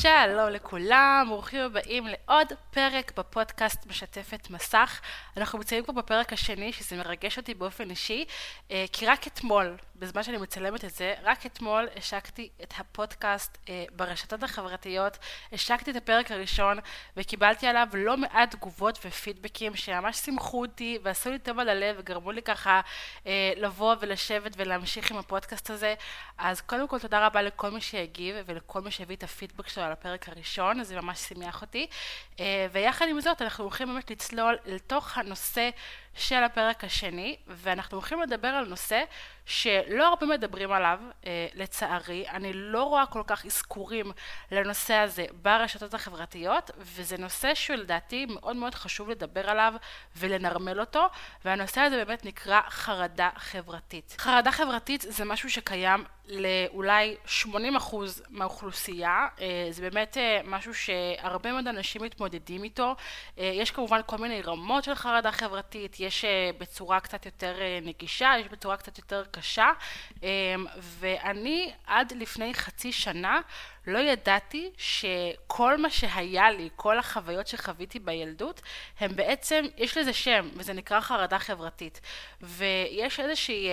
שלום לכולם, ברוכים הבאים לעוד פרק בפודקאסט משתפת מסך. אנחנו נמצאים כבר בפרק השני, שזה מרגש אותי באופן אישי, אה, כי רק אתמול, בזמן שאני מצלמת את זה, רק אתמול השקתי את הפודקאסט אה, ברשתות החברתיות, השקתי את הפרק הראשון וקיבלתי עליו לא מעט תגובות ופידבקים שממש שימחו אותי ועשו לי טוב על הלב וגרמו לי ככה אה, לבוא ולשבת ולהמשיך עם הפודקאסט הזה. אז קודם כל תודה רבה לכל מי שהגיב ולכל מי שהביא את הפידבק שלו על הפרק הראשון, זה ממש שימח אותי. אה, ויחד עם זאת אנחנו הולכים באמת לצלול לתוך הנושא של הפרק השני, ואנחנו הולכים לדבר על נושא שלא הרבה מדברים עליו, אה, לצערי. אני לא רואה כל כך אזכורים לנושא הזה ברשתות החברתיות, וזה נושא שלדעתי מאוד מאוד חשוב לדבר עליו ולנרמל אותו, והנושא הזה באמת נקרא חרדה חברתית. חרדה חברתית זה משהו שקיים לאולי 80% מהאוכלוסייה, אה, זה באמת אה, משהו שהרבה מאוד אנשים מתמודדים איתו. אה, יש כמובן כל מיני רמות של חרדה חברתית, יש בצורה קצת יותר נגישה, יש בצורה קצת יותר קשה, ואני עד לפני חצי שנה לא ידעתי שכל מה שהיה לי, כל החוויות שחוויתי בילדות, הם בעצם, יש לזה שם, וזה נקרא חרדה חברתית. ויש איזושהי...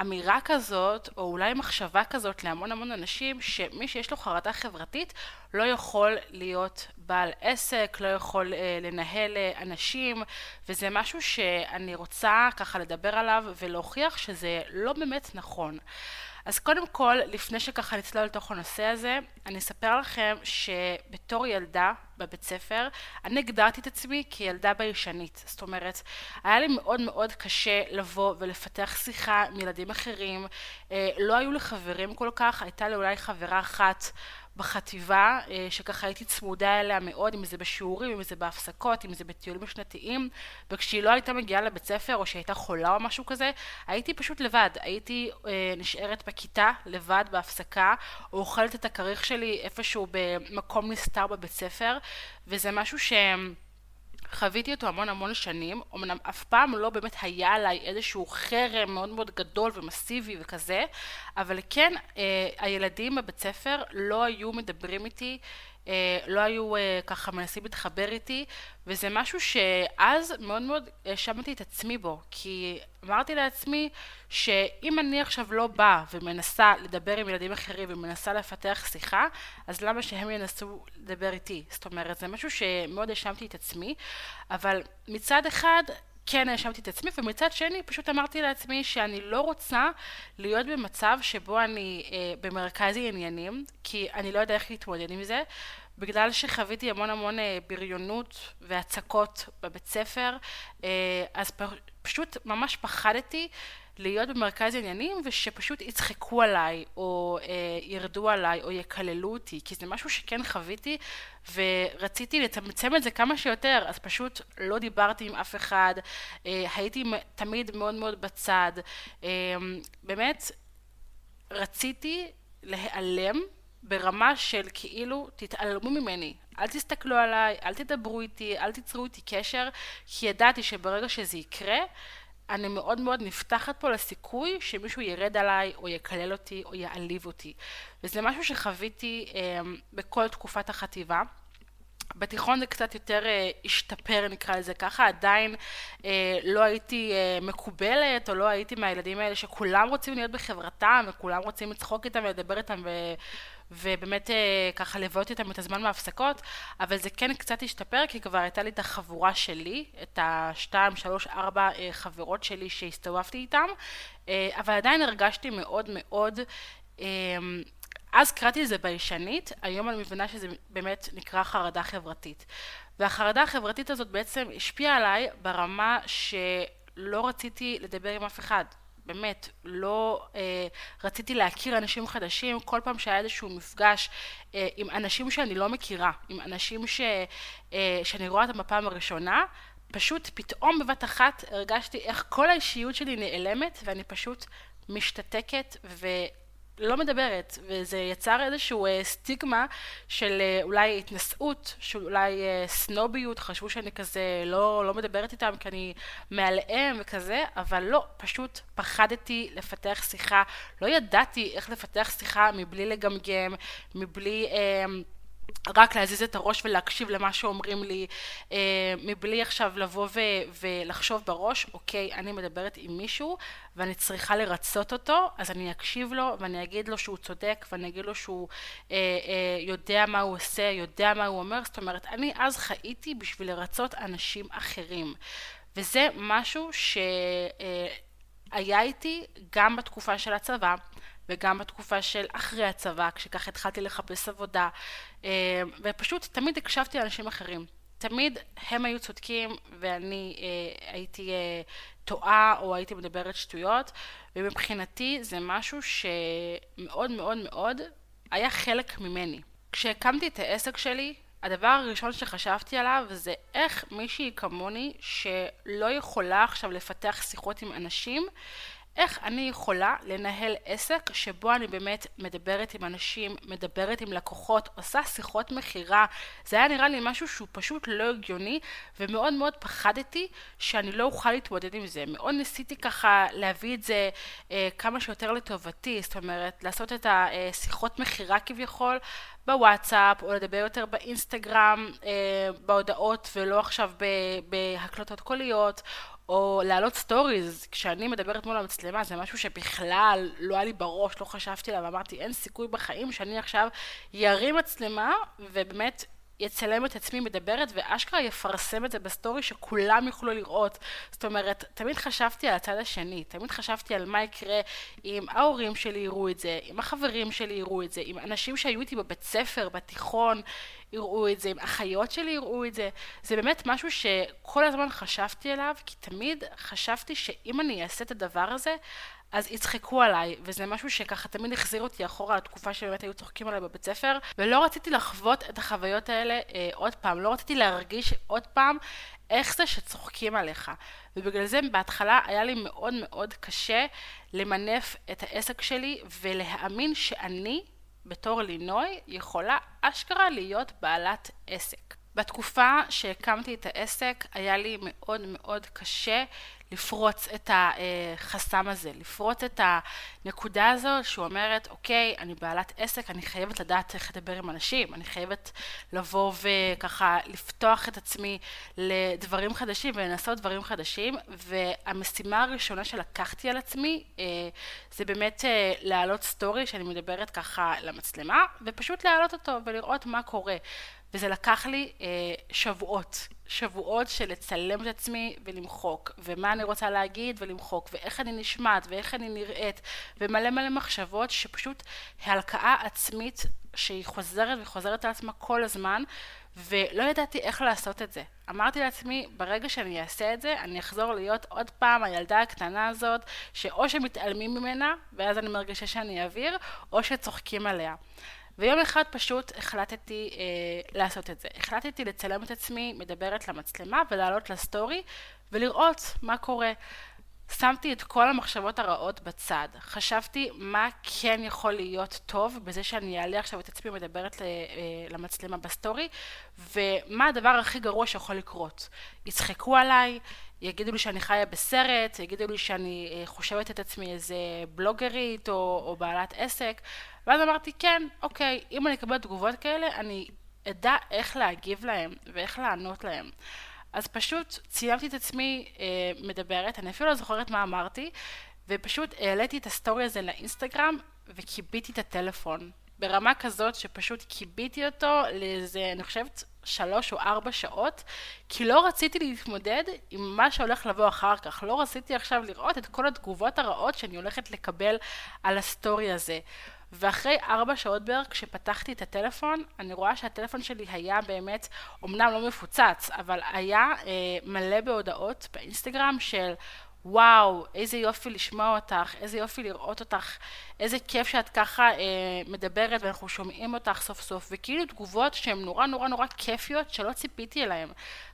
אמירה כזאת, או אולי מחשבה כזאת להמון המון אנשים, שמי שיש לו חרדה חברתית לא יכול להיות בעל עסק, לא יכול אה, לנהל אה, אנשים, וזה משהו שאני רוצה ככה לדבר עליו ולהוכיח שזה לא באמת נכון. אז קודם כל, לפני שככה נצלול לתוך הנושא הזה, אני אספר לכם שבתור ילדה בבית ספר, אני הגדרתי את עצמי כילדה ביישנית. זאת אומרת, היה לי מאוד מאוד קשה לבוא ולפתח שיחה עם ילדים אחרים. אה, לא היו לי חברים כל כך, הייתה לי אולי חברה אחת בחטיבה, אה, שככה הייתי צמודה אליה מאוד, אם זה בשיעורים, אם זה בהפסקות, אם זה בטיולים שנתיים, וכשהיא לא הייתה מגיעה לבית ספר, או שהייתה חולה או משהו כזה, הייתי פשוט לבד. הייתי אה, נשארת בכיתה, לבד, בהפסקה, או אוכלת את הכריך שלי איפשהו במקום נסתר בבית ספר, וזה משהו שהם... חוויתי אותו המון המון שנים, אמנם אף פעם לא באמת היה עליי איזשהו חרם מאוד מאוד גדול ומסיבי וכזה, אבל כן, אה, הילדים בבית ספר לא היו מדברים איתי לא היו אה, ככה מנסים להתחבר איתי, וזה משהו שאז מאוד מאוד האשמתי את עצמי בו, כי אמרתי לעצמי שאם אני עכשיו לא באה ומנסה לדבר עם ילדים אחרים ומנסה לפתח שיחה, אז למה שהם ינסו לדבר איתי? זאת אומרת, זה משהו שמאוד האשמתי את עצמי, אבל מצד אחד כן האשמתי את עצמי, ומצד שני פשוט אמרתי לעצמי שאני לא רוצה להיות במצב שבו אני אה, במרכז העניינים, כי אני לא יודע איך להתמודד עם זה, בגלל שחוויתי המון המון אה, בריונות והצקות בבית ספר, אה, אז פשוט ממש פחדתי להיות במרכז עניינים ושפשוט יצחקו עליי או אה, ירדו עליי או יקללו אותי כי זה משהו שכן חוויתי ורציתי לצמצם את זה כמה שיותר אז פשוט לא דיברתי עם אף אחד אה, הייתי תמיד מאוד מאוד בצד. אה, באמת רציתי להיעלם ברמה של כאילו תתעלמו ממני, אל תסתכלו עליי, אל תדברו איתי, אל תיצרו איתי קשר, כי ידעתי שברגע שזה יקרה, אני מאוד מאוד נפתחת פה לסיכוי שמישהו ירד עליי, או יקלל אותי, או יעליב אותי. וזה משהו שחוויתי אה, בכל תקופת החטיבה. בתיכון זה קצת יותר אה, השתפר נקרא לזה ככה, עדיין אה, לא הייתי אה, מקובלת או לא הייתי מהילדים האלה שכולם רוצים להיות בחברתם וכולם רוצים לצחוק איתם ולדבר איתם ו... ובאמת אה, ככה לבעוט איתם את הזמן מההפסקות, אבל זה כן קצת השתפר כי כבר הייתה לי את החבורה שלי, את השתיים, שלוש, ארבע אה, חברות שלי שהסתובבתי איתם, אה, אבל עדיין הרגשתי מאוד מאוד אז קראתי לזה ביישנית, היום אני מבינה שזה באמת נקרא חרדה חברתית. והחרדה החברתית הזאת בעצם השפיעה עליי ברמה שלא רציתי לדבר עם אף אחד. באמת, לא אה, רציתי להכיר אנשים חדשים, כל פעם שהיה איזשהו מפגש אה, עם אנשים שאני לא מכירה, עם אנשים ש, אה, שאני רואה אותם בפעם הראשונה, פשוט פתאום בבת אחת הרגשתי איך כל האישיות שלי נעלמת ואני פשוט משתתקת ו... לא מדברת, וזה יצר איזשהו אה, סטיגמה של אה, אולי התנשאות, של אולי אה, סנוביות, חשבו שאני כזה לא, לא מדברת איתם כי אני מעליהם וכזה, אבל לא, פשוט פחדתי לפתח שיחה, לא ידעתי איך לפתח שיחה מבלי לגמגם, מבלי... אה, רק להזיז את הראש ולהקשיב למה שאומרים לי, אה, מבלי עכשיו לבוא ו- ולחשוב בראש, אוקיי, אני מדברת עם מישהו ואני צריכה לרצות אותו, אז אני אקשיב לו ואני אגיד לו שהוא צודק ואני אגיד לו שהוא אה, אה, יודע מה הוא עושה, יודע מה הוא אומר, זאת אומרת, אני אז חייתי בשביל לרצות אנשים אחרים. וזה משהו שהיה אה, איתי גם בתקופה של הצבא, וגם בתקופה של אחרי הצבא, כשכך התחלתי לחפש עבודה, אה, ופשוט תמיד הקשבתי לאנשים אחרים. תמיד הם היו צודקים ואני אה, הייתי אה, טועה או הייתי מדברת שטויות, ומבחינתי זה משהו שמאוד מאוד מאוד היה חלק ממני. כשהקמתי את העסק שלי, הדבר הראשון שחשבתי עליו זה איך מישהי כמוני שלא יכולה עכשיו לפתח שיחות עם אנשים איך אני יכולה לנהל עסק שבו אני באמת מדברת עם אנשים, מדברת עם לקוחות, עושה שיחות מכירה. זה היה נראה לי משהו שהוא פשוט לא הגיוני, ומאוד מאוד פחדתי שאני לא אוכל להתמודד עם זה. מאוד ניסיתי ככה להביא את זה אה, כמה שיותר לטובתי, זאת אומרת, לעשות את השיחות מכירה כביכול. בוואטסאפ, או לדבר יותר באינסטגרם, אה, בהודעות, ולא עכשיו בהקלטות קוליות, או להעלות סטוריז, כשאני מדברת מול המצלמה, זה משהו שבכלל לא היה לי בראש, לא חשבתי עליו, אמרתי, אין סיכוי בחיים שאני עכשיו ירים מצלמה, ובאמת יצלם את עצמי מדברת ואשכרה יפרסם את זה בסטורי שכולם יוכלו לראות. זאת אומרת, תמיד חשבתי על הצד השני, תמיד חשבתי על מה יקרה אם ההורים שלי יראו את זה, אם החברים שלי יראו את זה, אם אנשים שהיו איתי בבית ספר, בתיכון, יראו את זה, אם אחיות שלי יראו את זה. זה באמת משהו שכל הזמן חשבתי עליו, כי תמיד חשבתי שאם אני אעשה את הדבר הזה, אז יצחקו עליי, וזה משהו שככה תמיד החזיר אותי אחורה לתקופה שבאמת היו צוחקים עליי בבית ספר, ולא רציתי לחוות את החוויות האלה אה, עוד פעם, לא רציתי להרגיש עוד פעם איך זה שצוחקים עליך. ובגלל זה בהתחלה היה לי מאוד מאוד קשה למנף את העסק שלי ולהאמין שאני בתור לינוי יכולה אשכרה להיות בעלת עסק. בתקופה שהקמתי את העסק היה לי מאוד מאוד קשה לפרוץ את החסם הזה, לפרוץ את הנקודה הזו שאומרת, אוקיי, אני בעלת עסק, אני חייבת לדעת איך לדבר עם אנשים, אני חייבת לבוא וככה לפתוח את עצמי לדברים חדשים ולנסות דברים חדשים, והמשימה הראשונה שלקחתי על עצמי אה, זה באמת אה, להעלות סטורי שאני מדברת ככה למצלמה, ופשוט להעלות אותו ולראות מה קורה. וזה לקח לי אה, שבועות, שבועות של לצלם את עצמי ולמחוק, ומה אני רוצה להגיד ולמחוק, ואיך אני נשמעת, ואיך אני נראית, ומלא מלא מחשבות שפשוט הלקאה עצמית שהיא חוזרת וחוזרת על עצמה כל הזמן, ולא ידעתי איך לעשות את זה. אמרתי לעצמי, ברגע שאני אעשה את זה, אני אחזור להיות עוד פעם הילדה הקטנה הזאת, שאו שמתעלמים ממנה, ואז אני מרגישה שאני אוויר, או שצוחקים עליה. ויום אחד פשוט החלטתי אה, לעשות את זה. החלטתי לצלם את עצמי מדברת למצלמה ולעלות לסטורי ולראות מה קורה. שמתי את כל המחשבות הרעות בצד. חשבתי מה כן יכול להיות טוב בזה שאני אעלה עכשיו את עצמי מדברת אה, למצלמה בסטורי, ומה הדבר הכי גרוע שיכול לקרות. יצחקו עליי, יגידו לי שאני חיה בסרט, יגידו לי שאני אה, חושבת את עצמי איזה בלוגרית או, או בעלת עסק, ואז אמרתי, כן, אוקיי, אם אני אקבל תגובות כאלה, אני אדע איך להגיב להם ואיך לענות להם. אז פשוט צילמתי את עצמי אה, מדברת, אני אפילו לא זוכרת מה אמרתי, ופשוט העליתי את הסטורי הזה לאינסטגרם וכיביתי את הטלפון. ברמה כזאת שפשוט כיביתי אותו לאיזה, אני חושבת, שלוש או ארבע שעות, כי לא רציתי להתמודד עם מה שהולך לבוא אחר כך. לא רציתי עכשיו לראות את כל התגובות הרעות שאני הולכת לקבל על הסטורי הזה. ואחרי ארבע שעות בערך, כשפתחתי את הטלפון, אני רואה שהטלפון שלי היה באמת, אמנם לא מפוצץ, אבל היה אה, מלא בהודעות באינסטגרם של וואו, איזה יופי לשמוע אותך, איזה יופי לראות אותך, איזה כיף שאת ככה אה, מדברת ואנחנו שומעים אותך סוף סוף, וכאילו תגובות שהן נורא נורא נורא כיפיות שלא ציפיתי אליהן.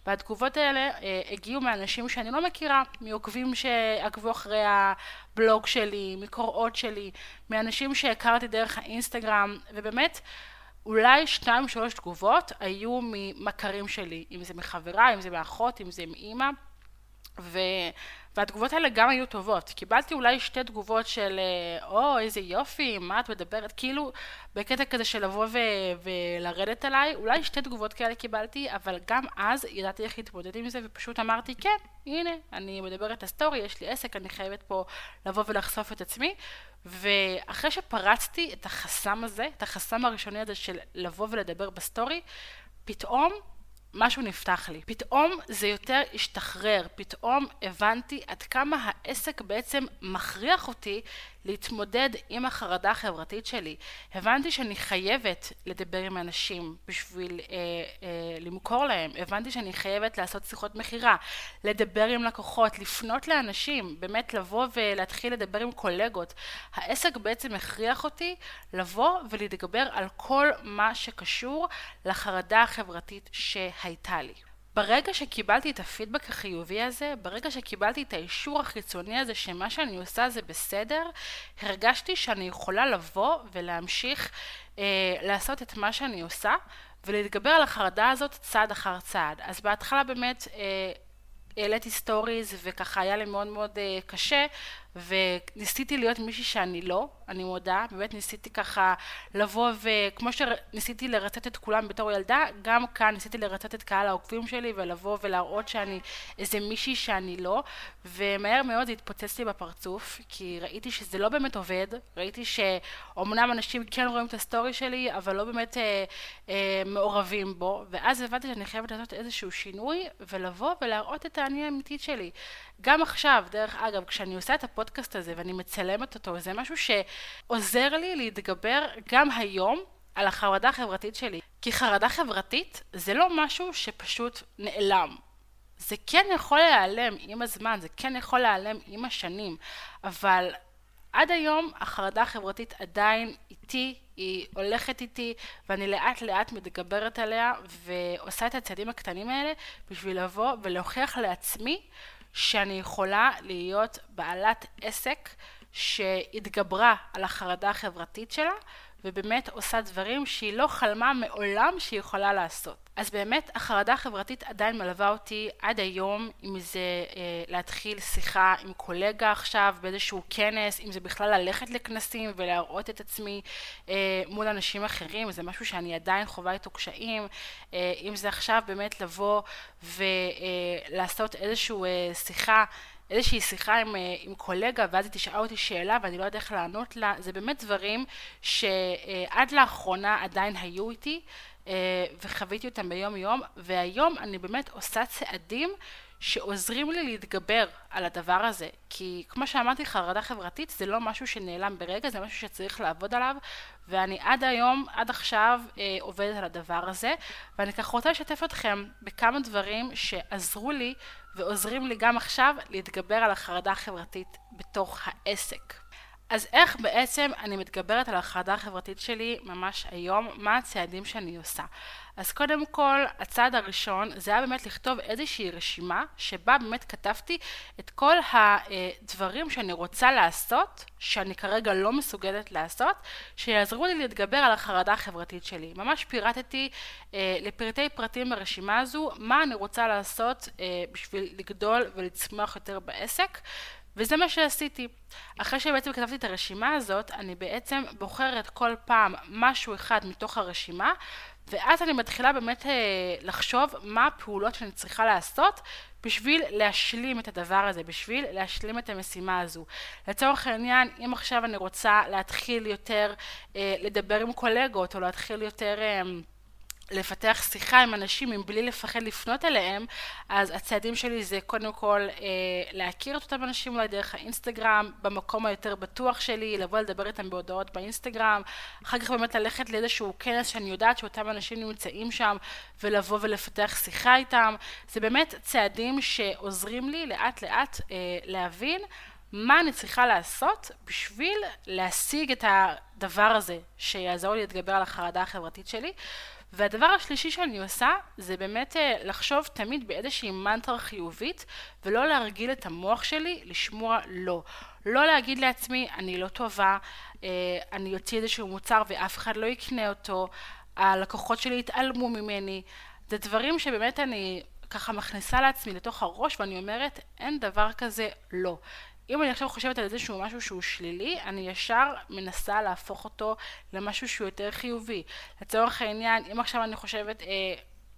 והתגובות האלה אה, הגיעו מאנשים שאני לא מכירה, מעוקבים שעקבו אחרי הבלוג שלי, מקוראות שלי, מאנשים שהכרתי דרך האינסטגרם, ובאמת, אולי שתיים שלוש תגובות היו ממכרים שלי, אם זה מחברה, אם זה מאחות, אם זה מאימא. ו... והתגובות האלה גם היו טובות. קיבלתי אולי שתי תגובות של, אה, או, איזה יופי, מה את מדברת? כאילו, בקטע כזה של לבוא ו- ולרדת עליי, אולי שתי תגובות כאלה קיבלתי, אבל גם אז ידעתי איך להתמודד עם זה, ופשוט אמרתי, כן, הנה, אני מדברת בסטורי, יש לי עסק, אני חייבת פה לבוא ולחשוף את עצמי. ואחרי שפרצתי את החסם הזה, את החסם הראשוני הזה של לבוא ולדבר בסטורי, פתאום משהו נפתח לי. פתאום זה יותר השתחרר, פתאום הבנתי עד כמה העסק בעצם מכריח אותי להתמודד עם החרדה החברתית שלי. הבנתי שאני חייבת לדבר עם אנשים בשביל אה, אה, למכור להם. הבנתי שאני חייבת לעשות שיחות מכירה, לדבר עם לקוחות, לפנות לאנשים, באמת לבוא ולהתחיל לדבר עם קולגות. העסק בעצם הכריח אותי לבוא ולהתגבר על כל מה שקשור לחרדה החברתית שהייתה לי. ברגע שקיבלתי את הפידבק החיובי הזה, ברגע שקיבלתי את האישור החיצוני הזה שמה שאני עושה זה בסדר, הרגשתי שאני יכולה לבוא ולהמשיך אה, לעשות את מה שאני עושה ולהתגבר על החרדה הזאת צעד אחר צעד. אז בהתחלה באמת אה, העליתי סטוריז וככה היה לי מאוד מאוד אה, קשה וניסיתי להיות מישהי שאני לא, אני מודה, באמת ניסיתי ככה לבוא וכמו שניסיתי לרצות את כולם בתור ילדה, גם כאן ניסיתי לרצות את קהל העוקבים שלי ולבוא ולהראות שאני איזה מישהי שאני לא, ומהר מאוד זה התפוצץ לי בפרצוף, כי ראיתי שזה לא באמת עובד, ראיתי שאומנם אנשים כן רואים את הסטורי שלי, אבל לא באמת אה, אה, מעורבים בו, ואז הבנתי שאני חייבת לעשות איזשהו שינוי ולבוא ולהראות את האני האמיתית שלי. גם עכשיו, דרך אגב, כשאני עושה את הפודקאסט הזה ואני מצלמת אותו, זה משהו שעוזר לי להתגבר גם היום על החרדה החברתית שלי. כי חרדה חברתית זה לא משהו שפשוט נעלם. זה כן יכול להיעלם עם הזמן, זה כן יכול להיעלם עם השנים, אבל עד היום החרדה החברתית עדיין איתי, היא הולכת איתי, ואני לאט לאט מתגברת עליה ועושה את הצעדים הקטנים האלה בשביל לבוא ולהוכיח לעצמי שאני יכולה להיות בעלת עסק שהתגברה על החרדה החברתית שלה ובאמת עושה דברים שהיא לא חלמה מעולם שהיא יכולה לעשות. אז באמת החרדה החברתית עדיין מלווה אותי עד היום, אם זה אה, להתחיל שיחה עם קולגה עכשיו באיזשהו כנס, אם זה בכלל ללכת לכנסים ולהראות את עצמי אה, מול אנשים אחרים, זה משהו שאני עדיין חווה איתו קשיים, אה, אם זה עכשיו באמת לבוא ולעשות אה, איזושהי אה, שיחה איזושהי שיחה עם, אה, עם קולגה ואז היא תשאל אותי שאלה ואני לא יודעת איך לענות לה, זה באמת דברים שעד לאחרונה עדיין היו איתי אה, וחוויתי אותם ביום יום והיום אני באמת עושה צעדים שעוזרים לי להתגבר על הדבר הזה. כי כמו שאמרתי חרדה חברתית זה לא משהו שנעלם ברגע זה משהו שצריך לעבוד עליו ואני עד היום, עד עכשיו אה, עובדת על הדבר הזה. ואני ככה רוצה לשתף אתכם בכמה דברים שעזרו לי ועוזרים לי גם עכשיו להתגבר על החרדה החברתית בתוך העסק. אז איך בעצם אני מתגברת על החרדה החברתית שלי ממש היום? מה הצעדים שאני עושה? אז קודם כל, הצעד הראשון זה היה באמת לכתוב איזושהי רשימה שבה באמת כתבתי את כל הדברים שאני רוצה לעשות, שאני כרגע לא מסוגלת לעשות, שיעזרו לי להתגבר על החרדה החברתית שלי. ממש פירטתי אה, לפרטי פרטים ברשימה הזו מה אני רוצה לעשות אה, בשביל לגדול ולצמוח יותר בעסק. וזה מה שעשיתי. אחרי שבעצם כתבתי את הרשימה הזאת, אני בעצם בוחרת כל פעם משהו אחד מתוך הרשימה, ואז אני מתחילה באמת אה, לחשוב מה הפעולות שאני צריכה לעשות בשביל להשלים את הדבר הזה, בשביל להשלים את המשימה הזו. לצורך העניין, אם עכשיו אני רוצה להתחיל יותר אה, לדבר עם קולגות, או להתחיל יותר... אה, לפתח שיחה עם אנשים מבלי לפחד לפנות אליהם, אז הצעדים שלי זה קודם כל אה, להכיר את אותם אנשים אולי דרך האינסטגרם, במקום היותר בטוח שלי, לבוא לדבר איתם בהודעות באינסטגרם, אחר כך באמת ללכת לאיזשהו כנס שאני יודעת שאותם אנשים נמצאים שם, ולבוא ולפתח שיחה איתם. זה באמת צעדים שעוזרים לי לאט לאט אה, להבין מה אני צריכה לעשות בשביל להשיג את הדבר הזה שיעזור לי להתגבר על החרדה החברתית שלי. והדבר השלישי שאני עושה זה באמת אה, לחשוב תמיד באיזושהי מנטרה חיובית ולא להרגיל את המוח שלי לשמוע לא. לא להגיד לעצמי אני לא טובה, אה, אני אוציא איזשהו מוצר ואף אחד לא יקנה אותו, הלקוחות שלי יתעלמו ממני. זה דברים שבאמת אני ככה מכניסה לעצמי לתוך הראש ואני אומרת אין דבר כזה לא. אם אני עכשיו חושבת על איזשהו משהו שהוא שלילי, אני ישר מנסה להפוך אותו למשהו שהוא יותר חיובי. לצורך העניין, אם עכשיו אני חושבת, אה,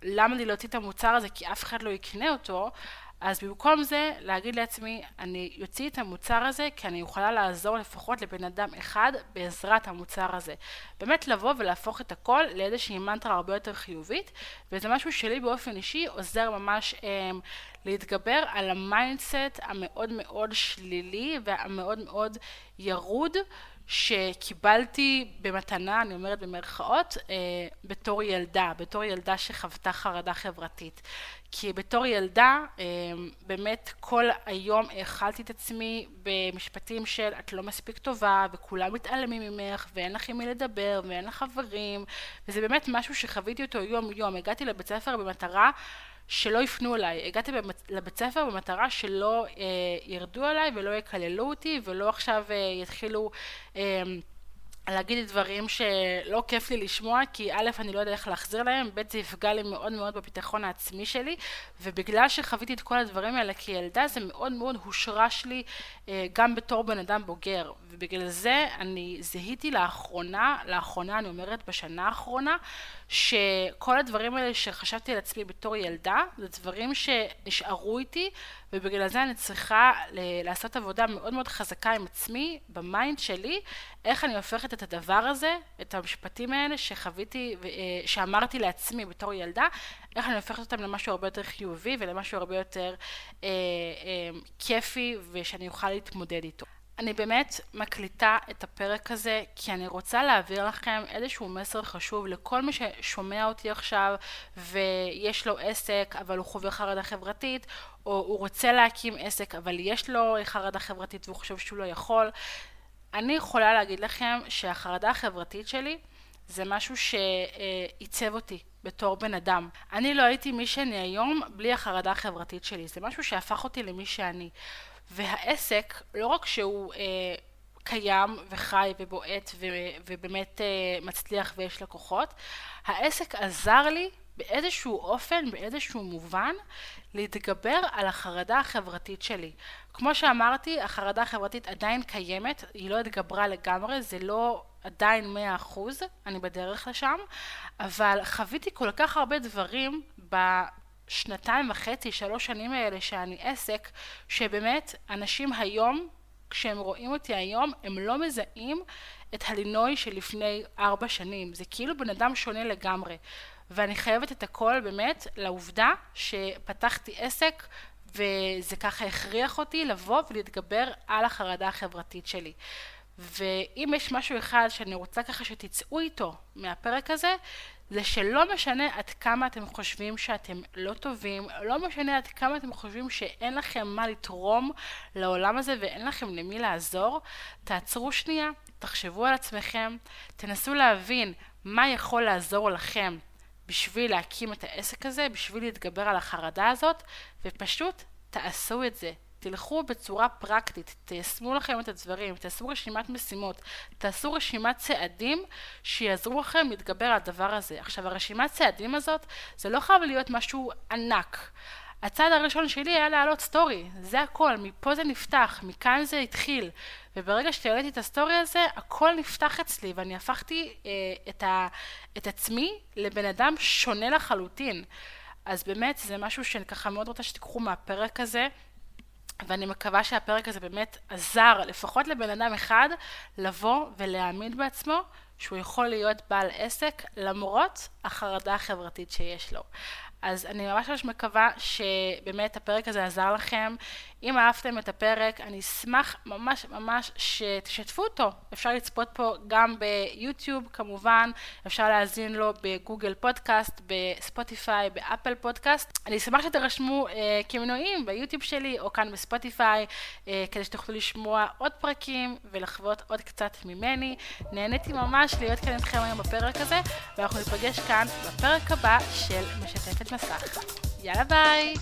למה לי להוציא את המוצר הזה כי אף אחד לא יקנה אותו, אז במקום זה, להגיד לעצמי, אני יוציא את המוצר הזה כי אני יכולה לעזור לפחות לבן אדם אחד בעזרת המוצר הזה. באמת לבוא ולהפוך את הכל לאיזושהי מנטרה הרבה יותר חיובית, וזה משהו שלי באופן אישי עוזר ממש אה, להתגבר על ה mindset המאוד מאוד שלילי והמאוד מאוד ירוד שקיבלתי במתנה, אני אומרת במרכאות, אה, בתור ילדה, בתור ילדה שחוותה חרדה חברתית. כי בתור ילדה, אה, באמת כל היום האכלתי את עצמי במשפטים של את לא מספיק טובה, וכולם מתעלמים ממך, ואין לך עם מי לדבר, ואין לך חברים, וזה באמת משהו שחוויתי אותו יום יום. הגעתי לבית ספר במטרה שלא יפנו אליי. הגעתי לבית ספר במטרה שלא אה, ירדו עליי ולא יקללו אותי ולא עכשיו אה, יתחילו להגיד דברים שלא כיף לי לשמוע, כי א', אני לא יודע איך להחזיר להם, ב', זה יפגע לי מאוד מאוד בביטחון העצמי שלי, ובגלל שחוויתי את כל הדברים האלה כילדה, זה מאוד מאוד הושרש לי אה, גם בתור בן אדם בוגר, ובגלל זה אני זיהיתי לאחרונה, לאחרונה אני אומרת בשנה האחרונה, שכל הדברים האלה שחשבתי על עצמי בתור ילדה, זה דברים שנשארו איתי, ובגלל זה אני צריכה לעשות עבודה מאוד מאוד חזקה עם עצמי, ב mind שלי, איך אני הופכת את הדבר הזה, את המשפטים האלה שחוויתי, אה, שאמרתי לעצמי בתור ילדה, איך אני הופכת אותם למשהו הרבה יותר חיובי ולמשהו הרבה יותר אה, אה, כיפי ושאני אוכל להתמודד איתו. אני באמת מקליטה את הפרק הזה כי אני רוצה להעביר לכם איזשהו מסר חשוב לכל מי ששומע אותי עכשיו ויש לו עסק אבל הוא חווה חרדה חברתית או הוא רוצה להקים עסק אבל יש לו חרדה חברתית והוא חושב שהוא לא יכול. אני יכולה להגיד לכם שהחרדה החברתית שלי זה משהו שעיצב אותי בתור בן אדם. אני לא הייתי מי שאני היום בלי החרדה החברתית שלי. זה משהו שהפך אותי למי שאני. והעסק, לא רק שהוא אה, קיים וחי ובועט ו, ובאמת אה, מצליח ויש לקוחות, העסק עזר לי באיזשהו אופן, באיזשהו מובן, להתגבר על החרדה החברתית שלי. כמו שאמרתי, החרדה החברתית עדיין קיימת, היא לא התגברה לגמרי, זה לא עדיין מאה אחוז, אני בדרך לשם, אבל חוויתי כל כך הרבה דברים בשנתיים וחצי, שלוש שנים האלה שאני עסק, שבאמת אנשים היום, כשהם רואים אותי היום, הם לא מזהים את הלינוי שלפני ארבע שנים. זה כאילו בן אדם שונה לגמרי. ואני חייבת את הכל באמת לעובדה שפתחתי עסק וזה ככה הכריח אותי לבוא ולהתגבר על החרדה החברתית שלי. ואם יש משהו אחד שאני רוצה ככה שתצאו איתו מהפרק הזה, זה שלא משנה עד כמה אתם חושבים שאתם לא טובים, לא משנה עד כמה אתם חושבים שאין לכם מה לתרום לעולם הזה ואין לכם למי לעזור, תעצרו שנייה, תחשבו על עצמכם, תנסו להבין מה יכול לעזור לכם בשביל להקים את העסק הזה, בשביל להתגבר על החרדה הזאת, ופשוט תעשו את זה. תלכו בצורה פרקטית, תיישמו לכם את הדברים, תעשו רשימת משימות, תעשו רשימת צעדים שיעזרו לכם להתגבר על הדבר הזה. עכשיו הרשימת צעדים הזאת זה לא חייב להיות משהו ענק. הצעד הראשון שלי היה להעלות סטורי, זה הכל, מפה זה נפתח, מכאן זה התחיל. וברגע שהעליתי את הסטורי הזה, הכל נפתח אצלי, ואני הפכתי אה, את, ה, את עצמי לבן אדם שונה לחלוטין. אז באמת זה משהו שאני ככה מאוד רוצה שתיקחו מהפרק הזה. ואני מקווה שהפרק הזה באמת עזר לפחות לבן אדם אחד לבוא ולהאמין בעצמו שהוא יכול להיות בעל עסק למרות החרדה החברתית שיש לו. אז אני ממש ממש מקווה שבאמת הפרק הזה עזר לכם. אם אהבתם את הפרק, אני אשמח ממש ממש שתשתפו אותו. אפשר לצפות פה גם ביוטיוב כמובן, אפשר להאזין לו בגוגל פודקאסט, בספוטיפיי, באפל פודקאסט. אני אשמח שתרשמו אה, כמנויים ביוטיוב שלי או כאן בספוטיפיי, אה, כדי שתוכלו לשמוע עוד פרקים ולחוות עוד קצת ממני. נהניתי ממש להיות כאן איתכם היום בפרק הזה, ואנחנו ניפגש כאן בפרק הבא של משתפת מסך. יאללה ביי!